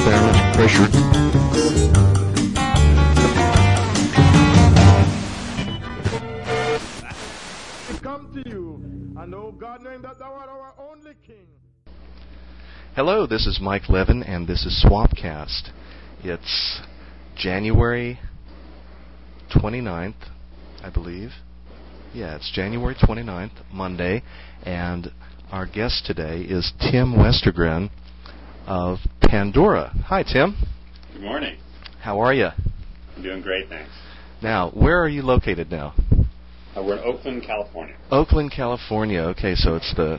Pressure. come to you, and oh God, knowing that thou art our only King. Hello, this is Mike Levin, and this is Swampcast. It's January 29th, I believe. Yeah, it's January 29th, Monday, and our guest today is Tim Westergren of Pandora. Hi, Tim. Good morning. How are you? I'm doing great, thanks. Now, where are you located now? Uh, we're in Oakland, California. Oakland, California. Okay, so it's the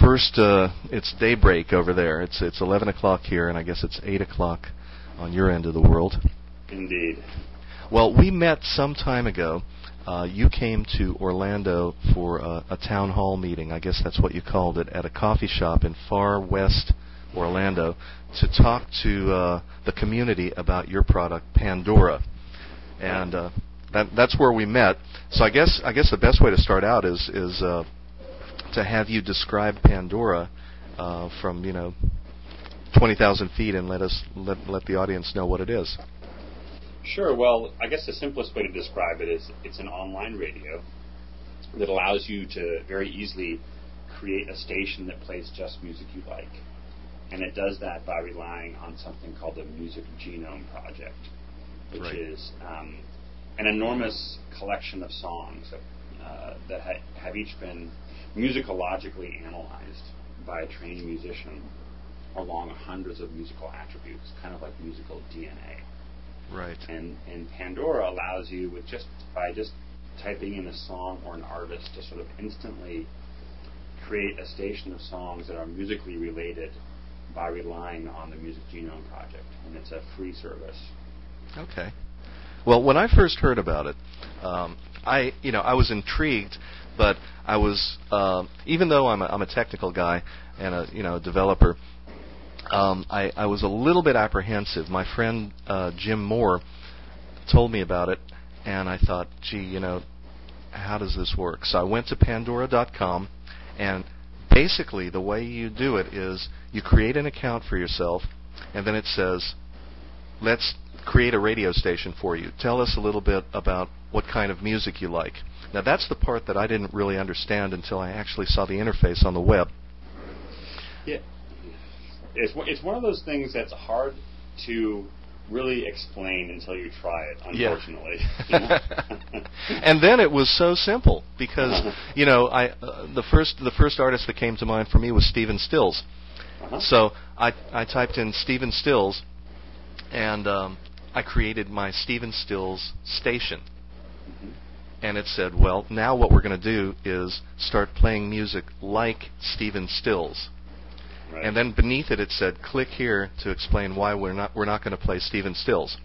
first. Uh, it's daybreak over there. It's it's 11 o'clock here, and I guess it's 8 o'clock on your end of the world. Indeed. Well, we met some time ago. Uh, you came to Orlando for a, a town hall meeting. I guess that's what you called it at a coffee shop in far west Orlando to talk to uh, the community about your product, Pandora, and uh, that, that's where we met. So I guess I guess the best way to start out is is uh, to have you describe Pandora uh, from you know twenty thousand feet and let us let let the audience know what it is. Sure. Well, I guess the simplest way to describe it is it's an online radio that allows you to very easily create a station that plays just music you like. And it does that by relying on something called the Music Genome Project, which Right. is um, an enormous collection of songs uh, that ha- have each been musicologically analyzed by a trained musician along hundreds of musical attributes, kind of like musical DNA. Right. And, and Pandora allows you with just by just typing in a song or an artist to sort of instantly create a station of songs that are musically related by relying on the Music Genome Project. And it's a free service. Okay. Well, when I first heard about it, um, I you know I was intrigued, but I was um even though I'm a, I'm a technical guy and a you know developer, um, I I was a little bit apprehensive. My friend uh, Jim Moore told me about it, and I thought, gee, you know, how does this work? So I went to Pandora.com, and basically the way you do it is you create an account for yourself, and then it says let's create a radio station for you. Tell us a little bit about what kind of music you like. Now, that's the part that I didn't really understand until I actually saw the interface on the web. Yeah. It's, one- it's one of those things that's hard to really explain until you try it, unfortunately. Know? and then it was so simple because you know I uh, the first the first artist that came to mind for me was Stephen Stills. Uh-huh. So I I typed in Stephen Stills, and um, I created my Stephen Stills station. And it said, well, now what we're going to do is start playing music like Stephen Stills. Right. And then beneath it, it said, click here to explain why we're not we're not going to play Stephen Stills.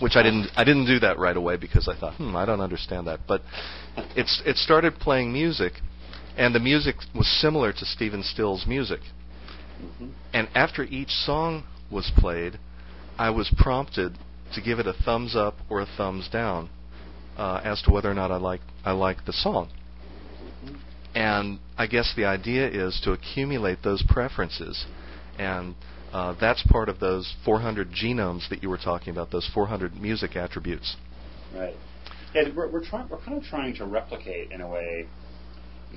Which I didn't I didn't do that right away because I thought, hmm, I don't understand that. But it's it started playing music, and the music was similar to Stephen Stills' music. Mhm. And after each song was played, I was prompted to give it a thumbs up or a thumbs down uh, as to whether or not I like I liked the song. And I guess the idea is to accumulate those preferences, and uh, that's part of those 400 genomes that you were talking about, those 400 music attributes. Right. Yeah, we're, we're trying. We're kind of trying to replicate, in a way,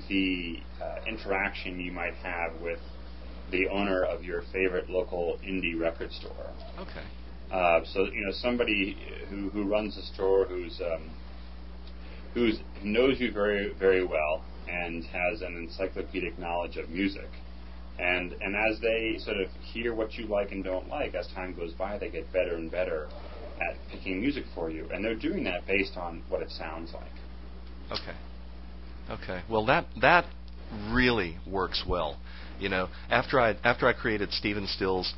the uh, interaction you might have with the owner of your favorite local indie record store. Okay. Uh, so you know somebody who who runs a store who's um, who's who knows you very very well and has an encyclopedic knowledge of music. And and as they sort of hear what you like and don't like, as time goes by, they get better and better at picking music for you. And they're doing that based on what it sounds like. Okay. Okay. Well, that that really works well. You know, after I after I created Stephen Stills,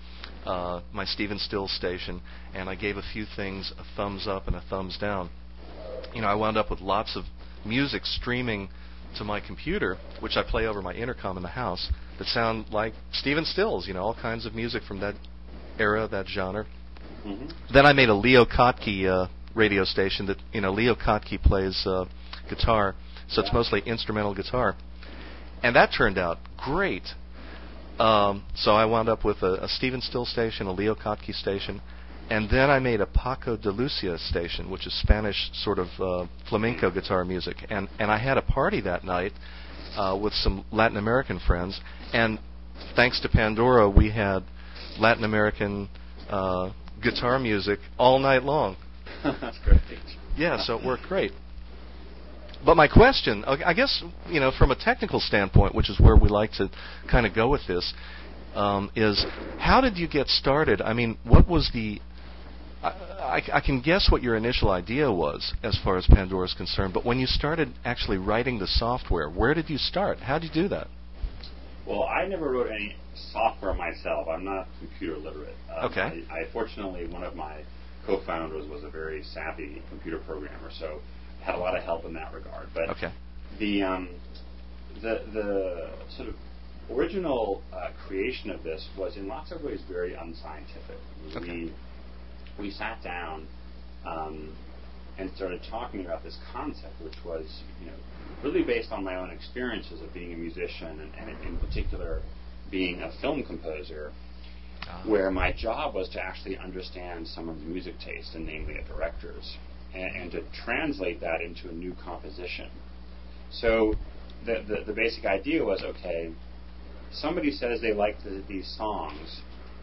uh, my Stephen Stills station, and I gave a few things a thumbs up and a thumbs down. You know, I wound up with lots of music streaming to my computer, which I play over my intercom in the house, that sound like Stephen Stills. You know, all kinds of music from that era, that genre. hmm Then I made a Leo Kottke uh, radio station that you know Leo Kottke plays uh, guitar, so it's mostly instrumental guitar, and that turned out great. Um, so I wound up with a, a Stephen Still station, a Leo Kottke station, and then I made a Paco de Lucia station, which is Spanish sort of uh, flamenco guitar music. And and I had a party that night uh, with some Latin American friends, and thanks to Pandora, we had Latin American uh, guitar music all night long. That's great. Yeah, so it worked great. But my question, I guess, you know, from a technical standpoint, which is where we like to kind of go with this, um, is how did you get started? I mean, what was the I, I, I, can guess what your initial idea was as far as Pandora is concerned, but when you started actually writing the software, where did you start? How did you do that? Well, I never wrote any software myself. I'm not computer literate. Um, okay. I, I, fortunately, one of my co-founders was a very savvy computer programmer, so had a lot of help in that regard. But okay. the um, the the sort of original uh, creation of this was in lots of ways very unscientific. Okay. We we sat down um, and started talking about this concept, which was, you know, really based on my own experiences of being a musician and, and in particular being a film composer, uh where my job was to actually understand some someone's music taste, and namely a director's, and, and to translate that into a new composition. So the, the, the basic idea was okay, somebody says they like the, these songs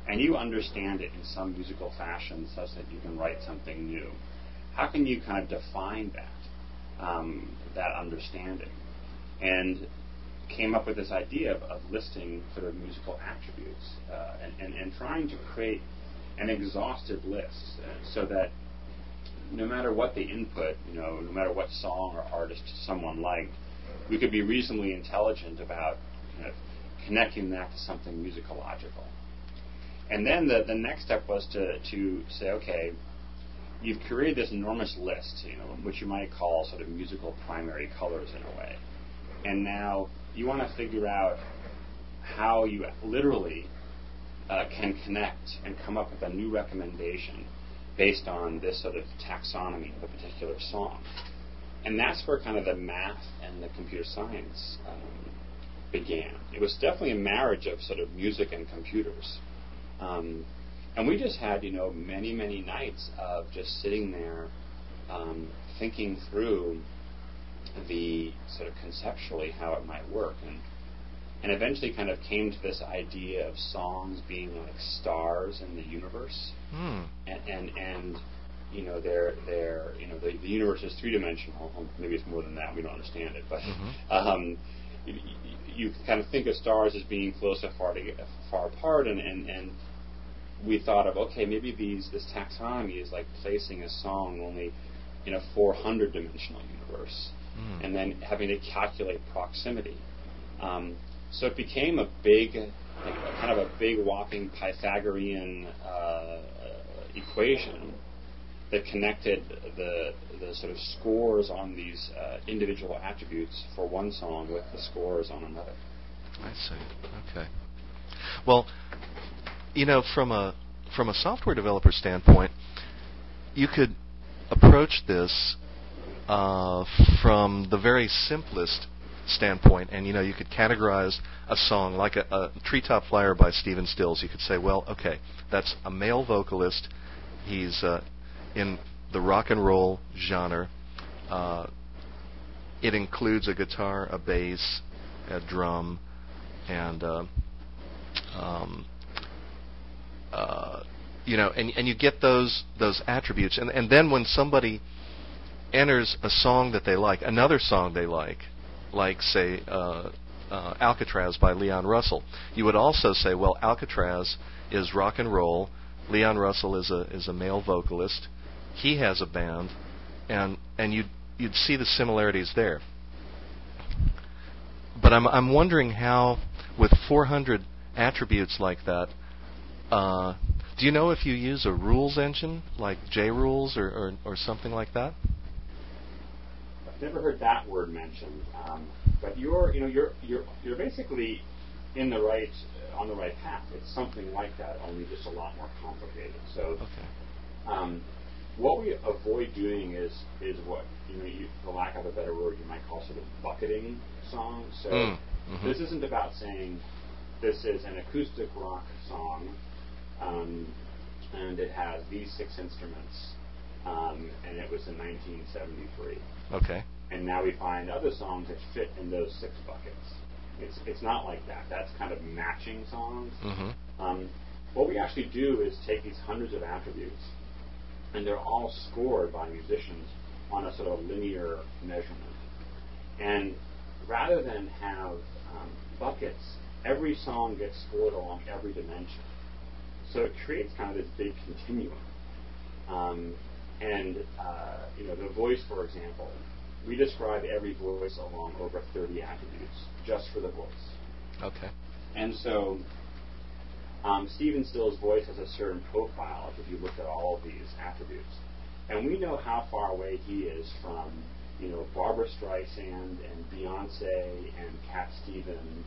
and you understand it in some musical fashion such that you can write something new. How can you kind of define that, um, that understanding? And came up with this idea of, of listing sort of musical attributes uh, and, and, and, trying to create an exhaustive list uh, so that no matter what the input, you know, no matter what song or artist someone liked, we could be reasonably intelligent about kind of connecting that to something musicological. And then the, the next step was to, to say, okay, you've created this enormous list, you know, which you might call sort of musical primary colors in a way. And now you want to figure out how you literally uh, can connect and come up with a new recommendation based on this sort of taxonomy of a particular song. And that's where kind of the math and the computer science um, began. It was definitely a marriage of sort of music and computers. Um, and we just had, you know, many, many nights of just sitting there um, thinking through the sort of conceptually how it might work. And, and eventually kind of came to this idea of songs being like stars in the universe. Mm. And, and, and, you know, they're, they're, you know, the, the universe is three dimensional. Maybe it's more than that. We don't understand it. But, mm-hmm. um, you, you kind of think of stars as being close or far, to, far apart, and, and, and we thought of okay, maybe these this taxonomy is like placing a song only in a 400 dimensional universe, mm. and then having to calculate proximity. Um, so it became a big, like, kind of a big whopping Pythagorean uh, equation that connected the the sort of scores on these uh, individual attributes for one song with the scores on another. I see. Okay. Well, you know, from a from a software developer standpoint, you could approach this uh, from the very simplest standpoint, and you know, you could categorize a song like a, a Treetop Flyer by Stephen Stills. You could say, well, okay, that's a male vocalist. He's uh, in the rock and roll genre. Uh, it includes a guitar, a bass, a drum, and uh, um, uh, you know, and and you get those those attributes, and and then when somebody enters a song that they like, another song they like, like say uh, uh, Alcatraz by Leon Russell, you would also say, well, Alcatraz is rock and roll. Leon Russell is a is a male vocalist he has a band, and and you'd you'd see the similarities there. But I'm I'm wondering how, with 400 attributes like that, uh, do you know if you use a rules engine like JRules or, or, or something like that? I've never heard that word mentioned, um, but you're you know you're you're you're basically in the right on the right path. It's something like that, only just a lot more complicated. So. Okay. Um, what we avoid doing is is what you know, you, for lack of a better word, you might call sort of bucketing songs. So mm. mm-hmm. this isn't about saying this is an acoustic rock song, um, and it has these six instruments, um, and it was in 1973. Okay. And now we find other songs that fit in those six buckets. It's it's not like that. That's kind of matching songs. Mm-hmm. Um, what we actually do is take these hundreds of attributes, and they're all scored by musicians on a sort of linear measurement. And rather than have um, buckets, every song gets scored along every dimension. So it creates kind of this big continuum. Um, and uh, you know, the voice, for example, we describe every voice along over 30 attributes just for the voice. Okay. And so um, Stephen Still's voice has a certain profile if you look at all of these attributes. And we know how far away he is from, you know, Barbra Streisand and Beyonce and Cat Stevens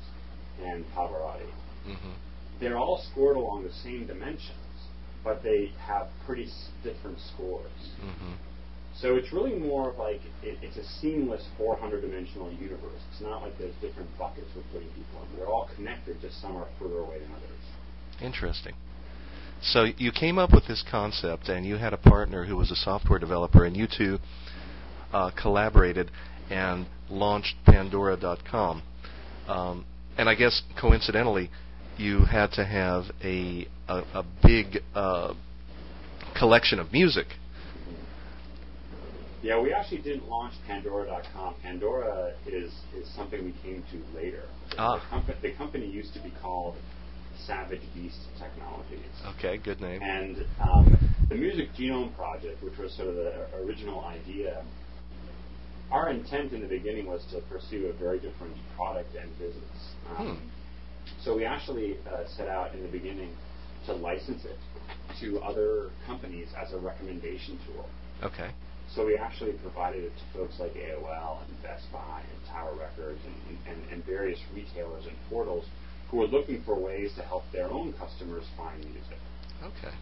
and Pavarotti. Mm-hmm. They're all scored along the same dimensions, but they have pretty s- different scores. Mm-hmm. So it's really more of like it, it's a seamless 400 dimensional universe. It's not like there's different buckets we're putting people in. They're all connected, just some are further away than others. Interesting. So you came up with this concept, and you had a partner who was a software developer, and you two uh, collaborated and launched Pandora.com. Um, and I guess coincidentally, you had to have a a, a big uh, collection of music. Yeah, we actually didn't launch Pandora.com. Pandora is is something we came to later. Ah. The, compa- the company used to be called Savage Beast Technologies. Okay, good name. And um, the Music Genome Project, which was sort of the original idea, our intent in the beginning was to pursue a very different product and business. Um, So we actually uh, set out in the beginning to license it to other companies as a recommendation tool. Okay. So we actually provided it to folks like AOL and Best Buy and Tower Records and, and, and various retailers and portals who were looking for ways to help their own customers find music. Okay.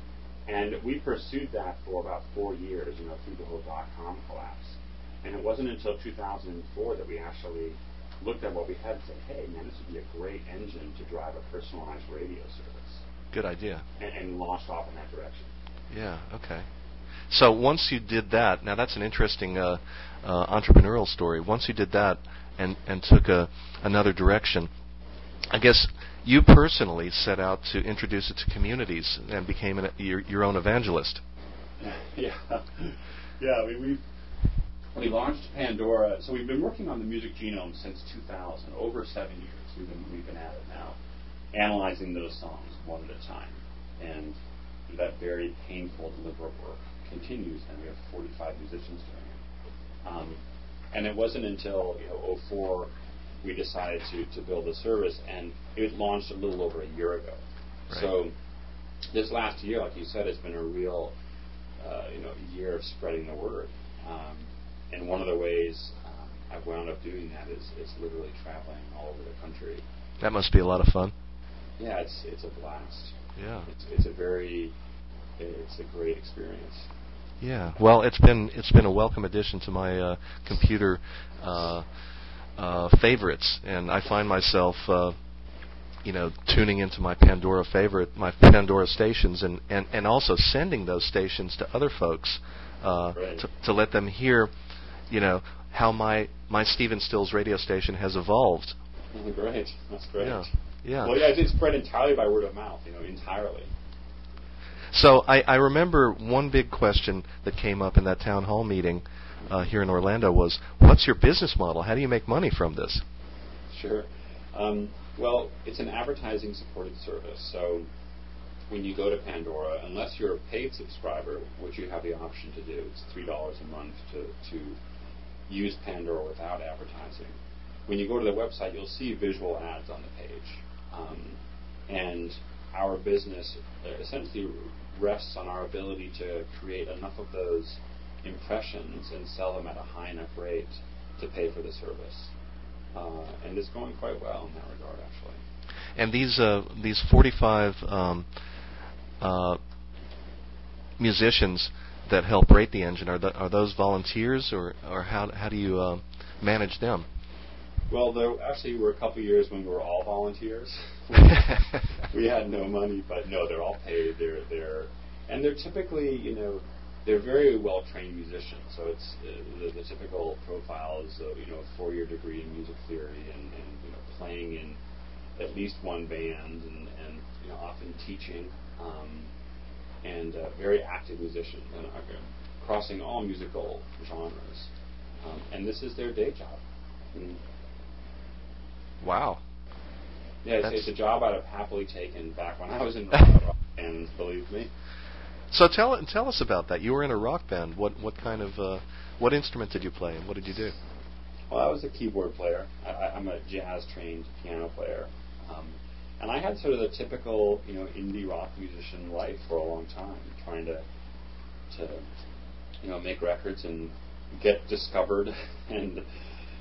And we pursued that for about four years, you know, through the whole dot-com collapse. And it wasn't until 2004 that we actually looked at what we had and said, hey, man, this would be a great engine to drive a personalized radio service. Good idea. And, and launched off in that direction. Yeah. Okay. So once you did that, now that's an interesting uh, uh, entrepreneurial story. Once you did that and and took a another direction, I guess you personally set out to introduce it to communities and became an, your your own evangelist. yeah, yeah. We, we we launched Pandora. So we've been working on the music genome since 2000, over seven years. We've been we've been at it now, analyzing those songs one at a time, and that very painful, deliberate work continues. And we have 45 musicians doing it. Um, and it wasn't until you know 04 we decided to to build the service, and it launched a little over a year ago. Right. So this last year, like you said, has been a real uh, you know year of spreading the word. Um, and one of the ways um, I've wound up doing that is, is literally traveling all over the country. That must be a lot of fun. Yeah, it's it's a blast. Yeah. It's it's a very it's a great experience. Yeah. Well, it's been it's been a welcome addition to my uh, computer uh, uh, favorites, and I find myself, uh, you know, tuning into my Pandora favorite, my Pandora stations, and and and also sending those stations to other folks uh, Right. to to let them hear, you know, how my my Stephen Stills radio station has evolved. Great, that's great. Yeah. Yeah. Well, yeah, it's spread entirely by word of mouth. You know, entirely. So I, I remember one big question that came up in that town hall meeting uh, here in Orlando was, "What's your business model? How do you make money from this?" Sure. Um, well, it's an advertising supported service. So when you go to Pandora, unless you're a paid subscriber, which you have the option to do, it's $3 a month to, to use Pandora without advertising. When you go to the website, you'll see visual ads on the page. Um, and our business uh, essentially rests on our ability to create enough of those impressions and sell them at a high enough rate to pay for the service. Uh, and it's going quite well in that regard, actually. And these uh, these 45 um, uh, musicians that help rate the engine are, th- are those volunteers or or how how do you uh, manage them? Well, there actually were a couple years when we were all volunteers. we had no money, but no, they're all paid. They're they're and they're typically you know they're very well trained musicians. So it's uh, the, the typical profile is uh, you know a four year degree in music theory and, and you know playing in at least one band and, and you know often teaching um, and uh, very active musicians and crossing all musical genres. Um, and this is their day job. And Wow. yeah, it's, it's a job I'd have happily taken back when I was in rock bands, believe me. So tell and tell us about that. You were in a rock band. What what kind of uh, what instrument did you play and what did you do? Well, I was a keyboard player. I, I, I'm a jazz trained piano player. Um, and I had sort of the typical, you know, indie rock musician life for a long time, trying to, to, you know, make records and get discovered and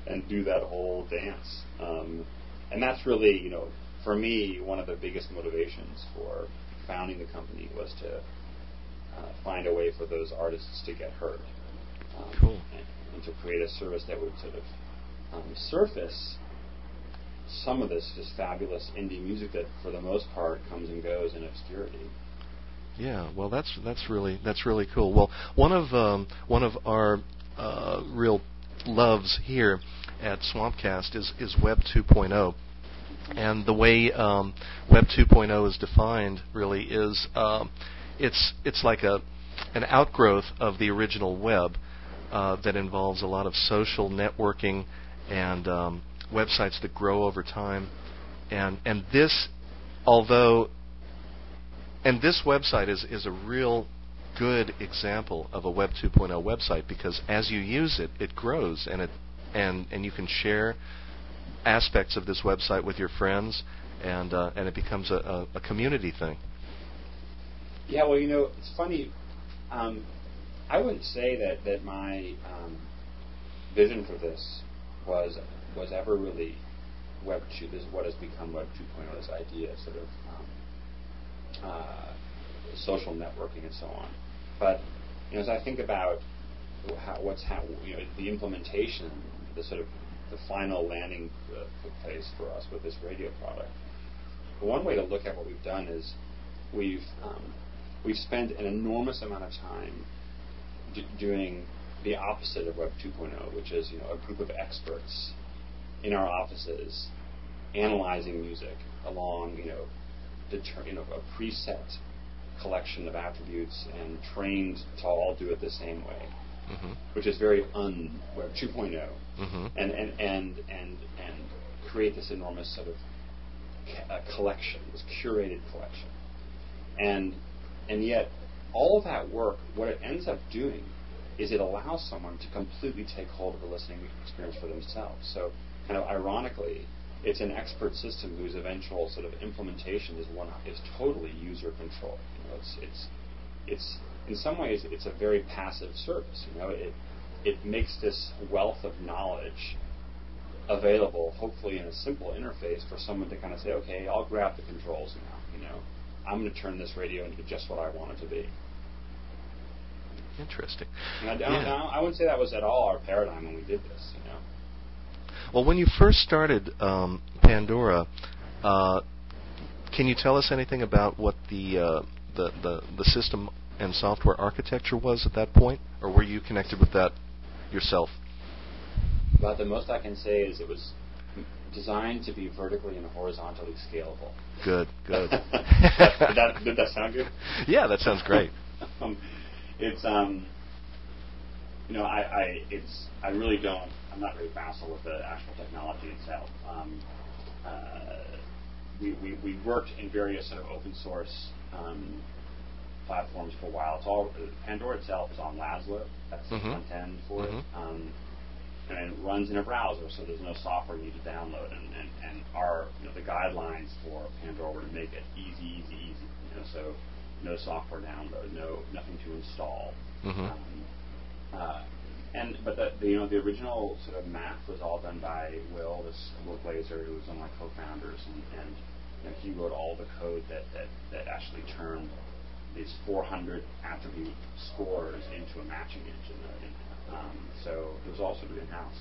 and do that whole dance. Um, and that's really, you know, for me, one of the biggest motivations for founding the company was to uh, find a way for those artists to get heard. Um, Cool. And, and to create a service that would sort of um, surface some of this just fabulous indie music that, for the most part, comes and goes in obscurity. Yeah, well, that's that's really that's really cool. Well, one of um, one of our uh, real loves here at Swampcast is is Web 2.0, and the way um, Web 2.0 is defined really is um, it's it's like a an outgrowth of the original web uh, that involves a lot of social networking and um, websites that grow over time, and and this, although and this website is, is a real good example of a Web 2.0 website because as you use it, it grows and it and and you can share aspects of this website with your friends and uh, and it becomes a, a, a community thing. Yeah, well, you know, it's funny. Um, I wouldn't say that that my um, vision for this was was ever really Web two. This is what has become Web 2.0. This idea, sort of um, uh, social networking and so on. But you know, as I think about how, what's how, you know the implementation, the sort of the final landing uh, place for us with this radio product. One way to look at what we've done is we've um, we've spent an enormous amount of time d- doing the opposite of Web 2.0, which is you know a group of experts in our offices analyzing music along you know, deter- you know a preset collection of attributes and trained to all do it the same way, hmm which is very un Web 2.0 hmm and and and and and create this enormous sort of ca- uh, collection, this curated collection, and and yet all of that work, what it ends up doing is it allows someone to completely take hold of the listening experience for themselves. So, kind of ironically, it's an expert system whose eventual sort of implementation is one is totally user controlled. You know, it's it's it's in some ways it's a very passive service. You know, it it makes this wealth of knowledge available, hopefully in a simple interface for someone to kind of say, okay, I'll grab the controls now. You know, I'm going to turn this radio into just what I want it to be. Interesting. And I, don't- Yeah. I, don't- I wouldn't say that was at all our paradigm when we did this. You know. Well, when you first started um, Pandora, uh, can you tell us anything about what the, uh, the the the system and software architecture was at that point, or were you connected with that yourself? About the most I can say is it was designed to be vertically and horizontally scalable. Good, good. did, that, did that sound good? yeah, that sounds great. um, it's um, you know, I, I it's I really don't. I'm not very facile with the actual technology itself. Um, uh, we, we we worked in various sort of open source um, platforms for a while. It's all Pandora itself is on Laszlo. That's the Mhm. front end for Mhm. it. Um, and it runs in a browser, so there's no software you need to download. And, and, and our, you know, the guidelines for Pandora were to make it easy, easy, easy. You know, so no software download, no nothing to install. Mhm. Um, uh, and but the, the you know the original sort of math was all done by Will, this Will Glaser, who was one of my co-founders, and, and you know, he wrote all the code that, that, that actually turned these 400 attribute scores into a matching engine. Um, so it was all sort of in-house.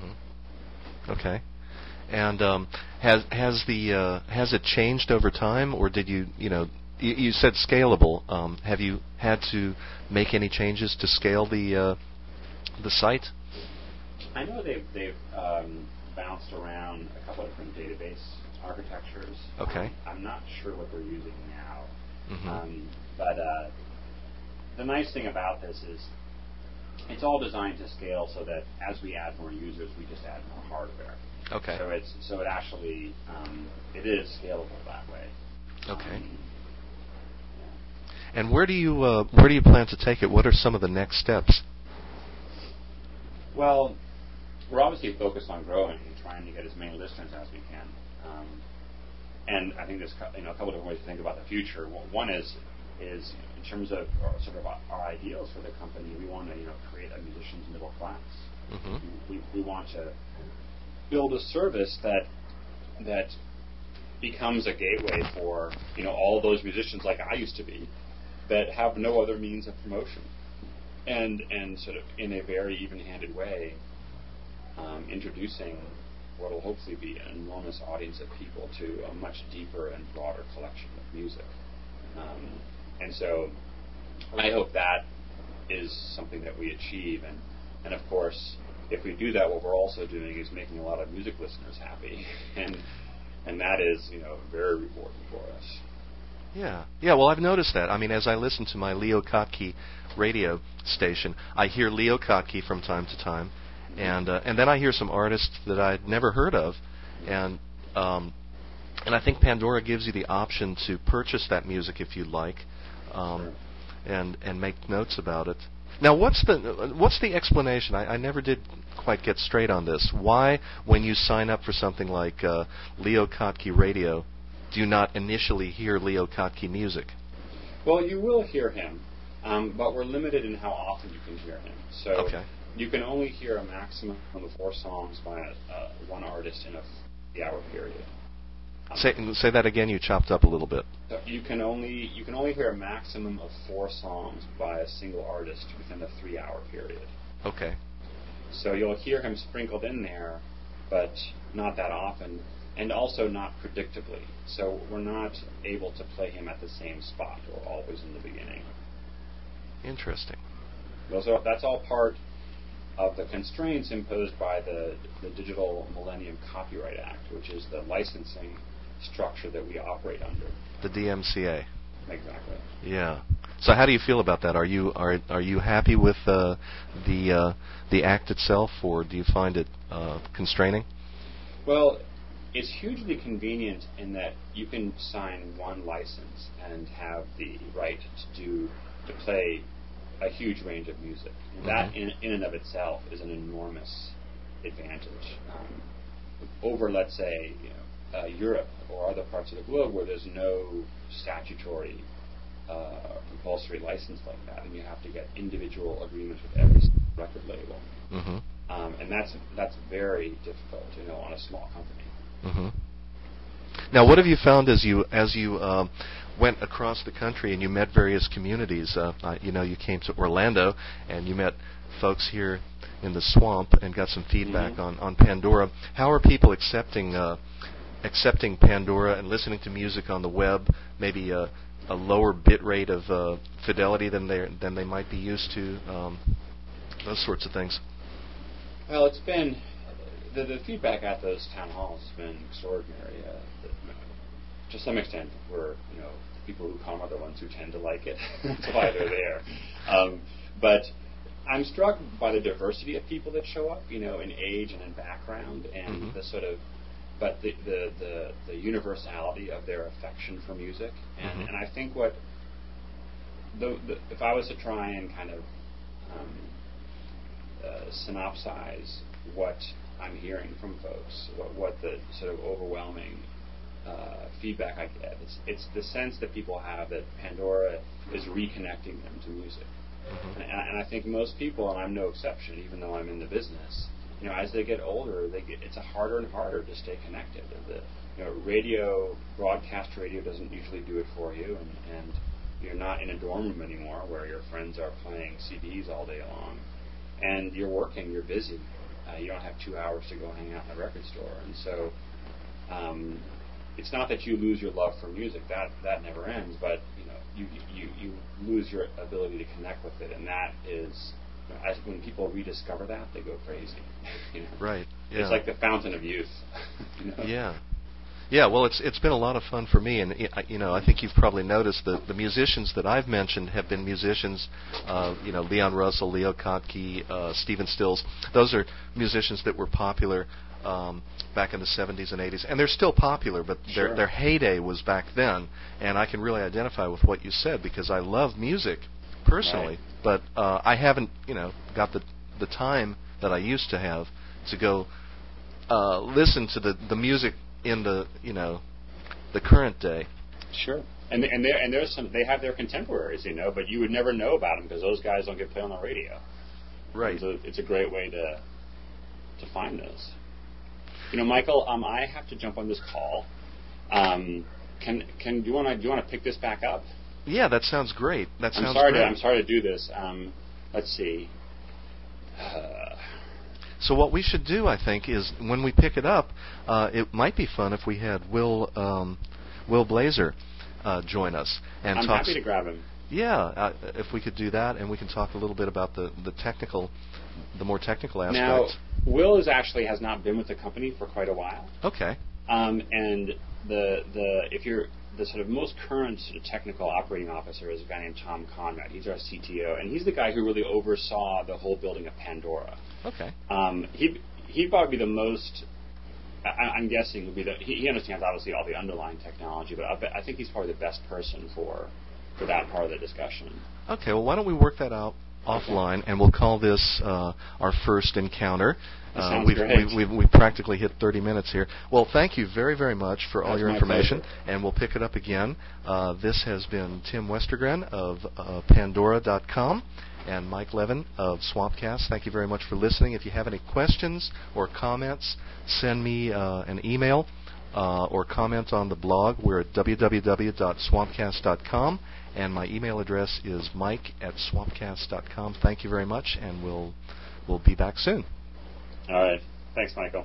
hmm Okay. And um, has has the uh, has it changed over time, or did you you know you, you said scalable? Um, have you had to make any changes to scale the uh, the site? I know they've they've um, bounced around a couple of different database architectures. Okay. Um, I'm not sure what they're using now, Mhm. um, but uh, the nice thing about this is it's all designed to scale so that as we add more users, we just add more hardware. Okay. So it's so it actually um, it is scalable that way. Okay. Um, And where do you uh, where do you plan to take it? What are some of the next steps? Well, we're obviously focused on growing and trying to get as many listeners as we can. Um, and I think there's you know a couple different ways to think about the future. One- One is is in terms of our, sort of our, ideals for the company. We want to you know create a musician's middle class. Mhm. We, we want to build a service that that becomes a gateway for you know all those musicians like I used to be that have no other means of promotion and and sort of in a very even-handed way um, introducing what will hopefully be an enormous audience of people to a much deeper and broader collection of music. Um, and so I hope that is something that we achieve. And, and of course, if we do that, what we're also doing is making a lot of music listeners happy. And, and that is, you know, very rewarding for us. Yeah, yeah. Well, I've noticed that. I mean, as I listen to my Leo Kottke radio station, I hear Leo Kottke from time to time, and uh, and then I hear some artists that I'd never heard of, and um, and I think Pandora gives you the option to purchase that music if you'd like, um, and and make notes about it. Now, what's the what's the explanation? I, I never did quite get straight on this. Why, when you sign up for something like uh, Leo Kottke Radio, do not initially hear Leo Kottke music? Well, you will hear him, um, but we're limited in how often you can hear him. So Okay. you can only hear a maximum of four songs by uh, one artist in a three-hour period. Um, Say say that again. You chopped up a little bit. so you can only you can only hear a maximum of four songs by a single artist within a three-hour period. Okay. So you'll hear him sprinkled in there, but not that often, and also not predictably. So we're not able to play him at the same spot or always in the beginning. Interesting. Are, that's all part of the constraints imposed by the, the Digital Millennium Copyright Act, which is the licensing structure that we operate under. The DMCA. Exactly. Yeah. So how do you feel about that? Are you are are you happy with uh, the uh, the act itself, or do you find it uh, constraining? Well, it's hugely convenient in that you can sign one license and have the right to do to play a huge range of music. That Mhm. in, in and of itself is an enormous advantage um, over, let's say, you know, uh, Europe or other parts of the globe where there's no statutory uh, compulsory license like that, and you have to get individual agreements with every record label. Mm-hmm. Um, and that's that's very difficult, you know, on a small company. Mm-hmm. Now, what have you found as you as you um, went across the country and you met various communities? Uh, uh, you know, you came to Orlando and you met folks here in the swamp and got some feedback Mhm. on on Pandora. How are people accepting uh, accepting Pandora and listening to music on the web? Maybe a, a lower bit rate of uh, fidelity than they than they might be used to. Um, those sorts of things. Well, it's been the, the feedback at those town halls has been extraordinary. Uh, the, to some extent, we're you know the people who come are the ones who tend to like it. That's why they're there. Um, but I'm struck by the diversity of people that show up, you know, in age and in background, and Mhm. the sort of, but the the, the the universality of their affection for music, and Mhm. and I think what the, the if I was to try and kind of um, uh, synopsize what I'm hearing from folks, what, what the sort of overwhelming uh, feedback I get. It's, it's the sense that people have that Pandora is reconnecting them to music. Mhm. And, and I think most people, and I'm no exception, even though I'm in the business, you know, as they get older, they get, it's a harder and harder to stay connected. The, you know, radio, broadcast radio doesn't usually do it for you, and, and you're not in a dorm room anymore where your friends are playing CDs all day long, and you're working, you're busy, Uh, you don't have two hours to go hang out in a record store, and so um, it's not that you lose your love for music that that never ends, but you know you you you lose your ability to connect with it, and that is as when people rediscover that they go crazy. you know? Right. Yeah. It's like the fountain of youth. you know? Yeah. Yeah, well, it's it's been a lot of fun for me, and you know, I think you've probably noticed that the musicians that I've mentioned have been musicians, uh, you know, Leon Russell, Leo Kottke, uh, Stephen Stills. Those are musicians that were popular um, back in the 70s and 80s, and they're still popular, but Sure. their their heyday was back then. And I can really identify with what you said because I love music personally, Right. but uh, I haven't, you know, got the the time that I used to have to go uh, listen to the the music in the you know the current day. Sure. And and there and there's some they have their contemporaries, you know, but you would never know about them because those guys don't get played on the radio. Right. So it's a great way to to find those. You know, Michael, um, I have to jump on this call. Um, can can do you want to do you want to pick this back up? Yeah, that sounds great. That sounds. I'm sorry great. to I'm sorry to do this. Um, let's see. Uh, So what we should do, I think, is when we pick it up, uh, it might be fun if we had Will um, Will Glaser uh, join us and I'm talk. happy to grab him. yeah, uh, if we could do that, and we can talk a little bit about the the technical, the more technical aspects. Now. Will is actually has not been with the company for quite a while. okay. Um, and the the if you're the sort of most current sort of technical operating officer is a guy named Tom Conrad. He's our CTO, and he's the guy who really oversaw the whole building of Pandora. Okay. Um, he he'd probably be the most. I, I'm guessing would be the. He, he understands obviously all the underlying technology, but I, I think he's probably the best person for for that part of the discussion. Okay. Well, why don't we work that out offline, and we'll call this uh, our first encounter. Uh, we've. We've, we've, we've practically hit 30 minutes here. Well, thank you very, very much for all That's your information, pleasure. and we'll pick it up again. Uh, this has been Tim Westergren of uh, Pandora.com and Mike Levin of Swampcast. Thank you very much for listening. If you have any questions or comments, send me uh, an email uh, or comment on the blog. We're at www.swampcast.com, and my email address is mike at swampcast.com. Thank you very much, and we'll we'll be back soon. All right. Thanks, Michael.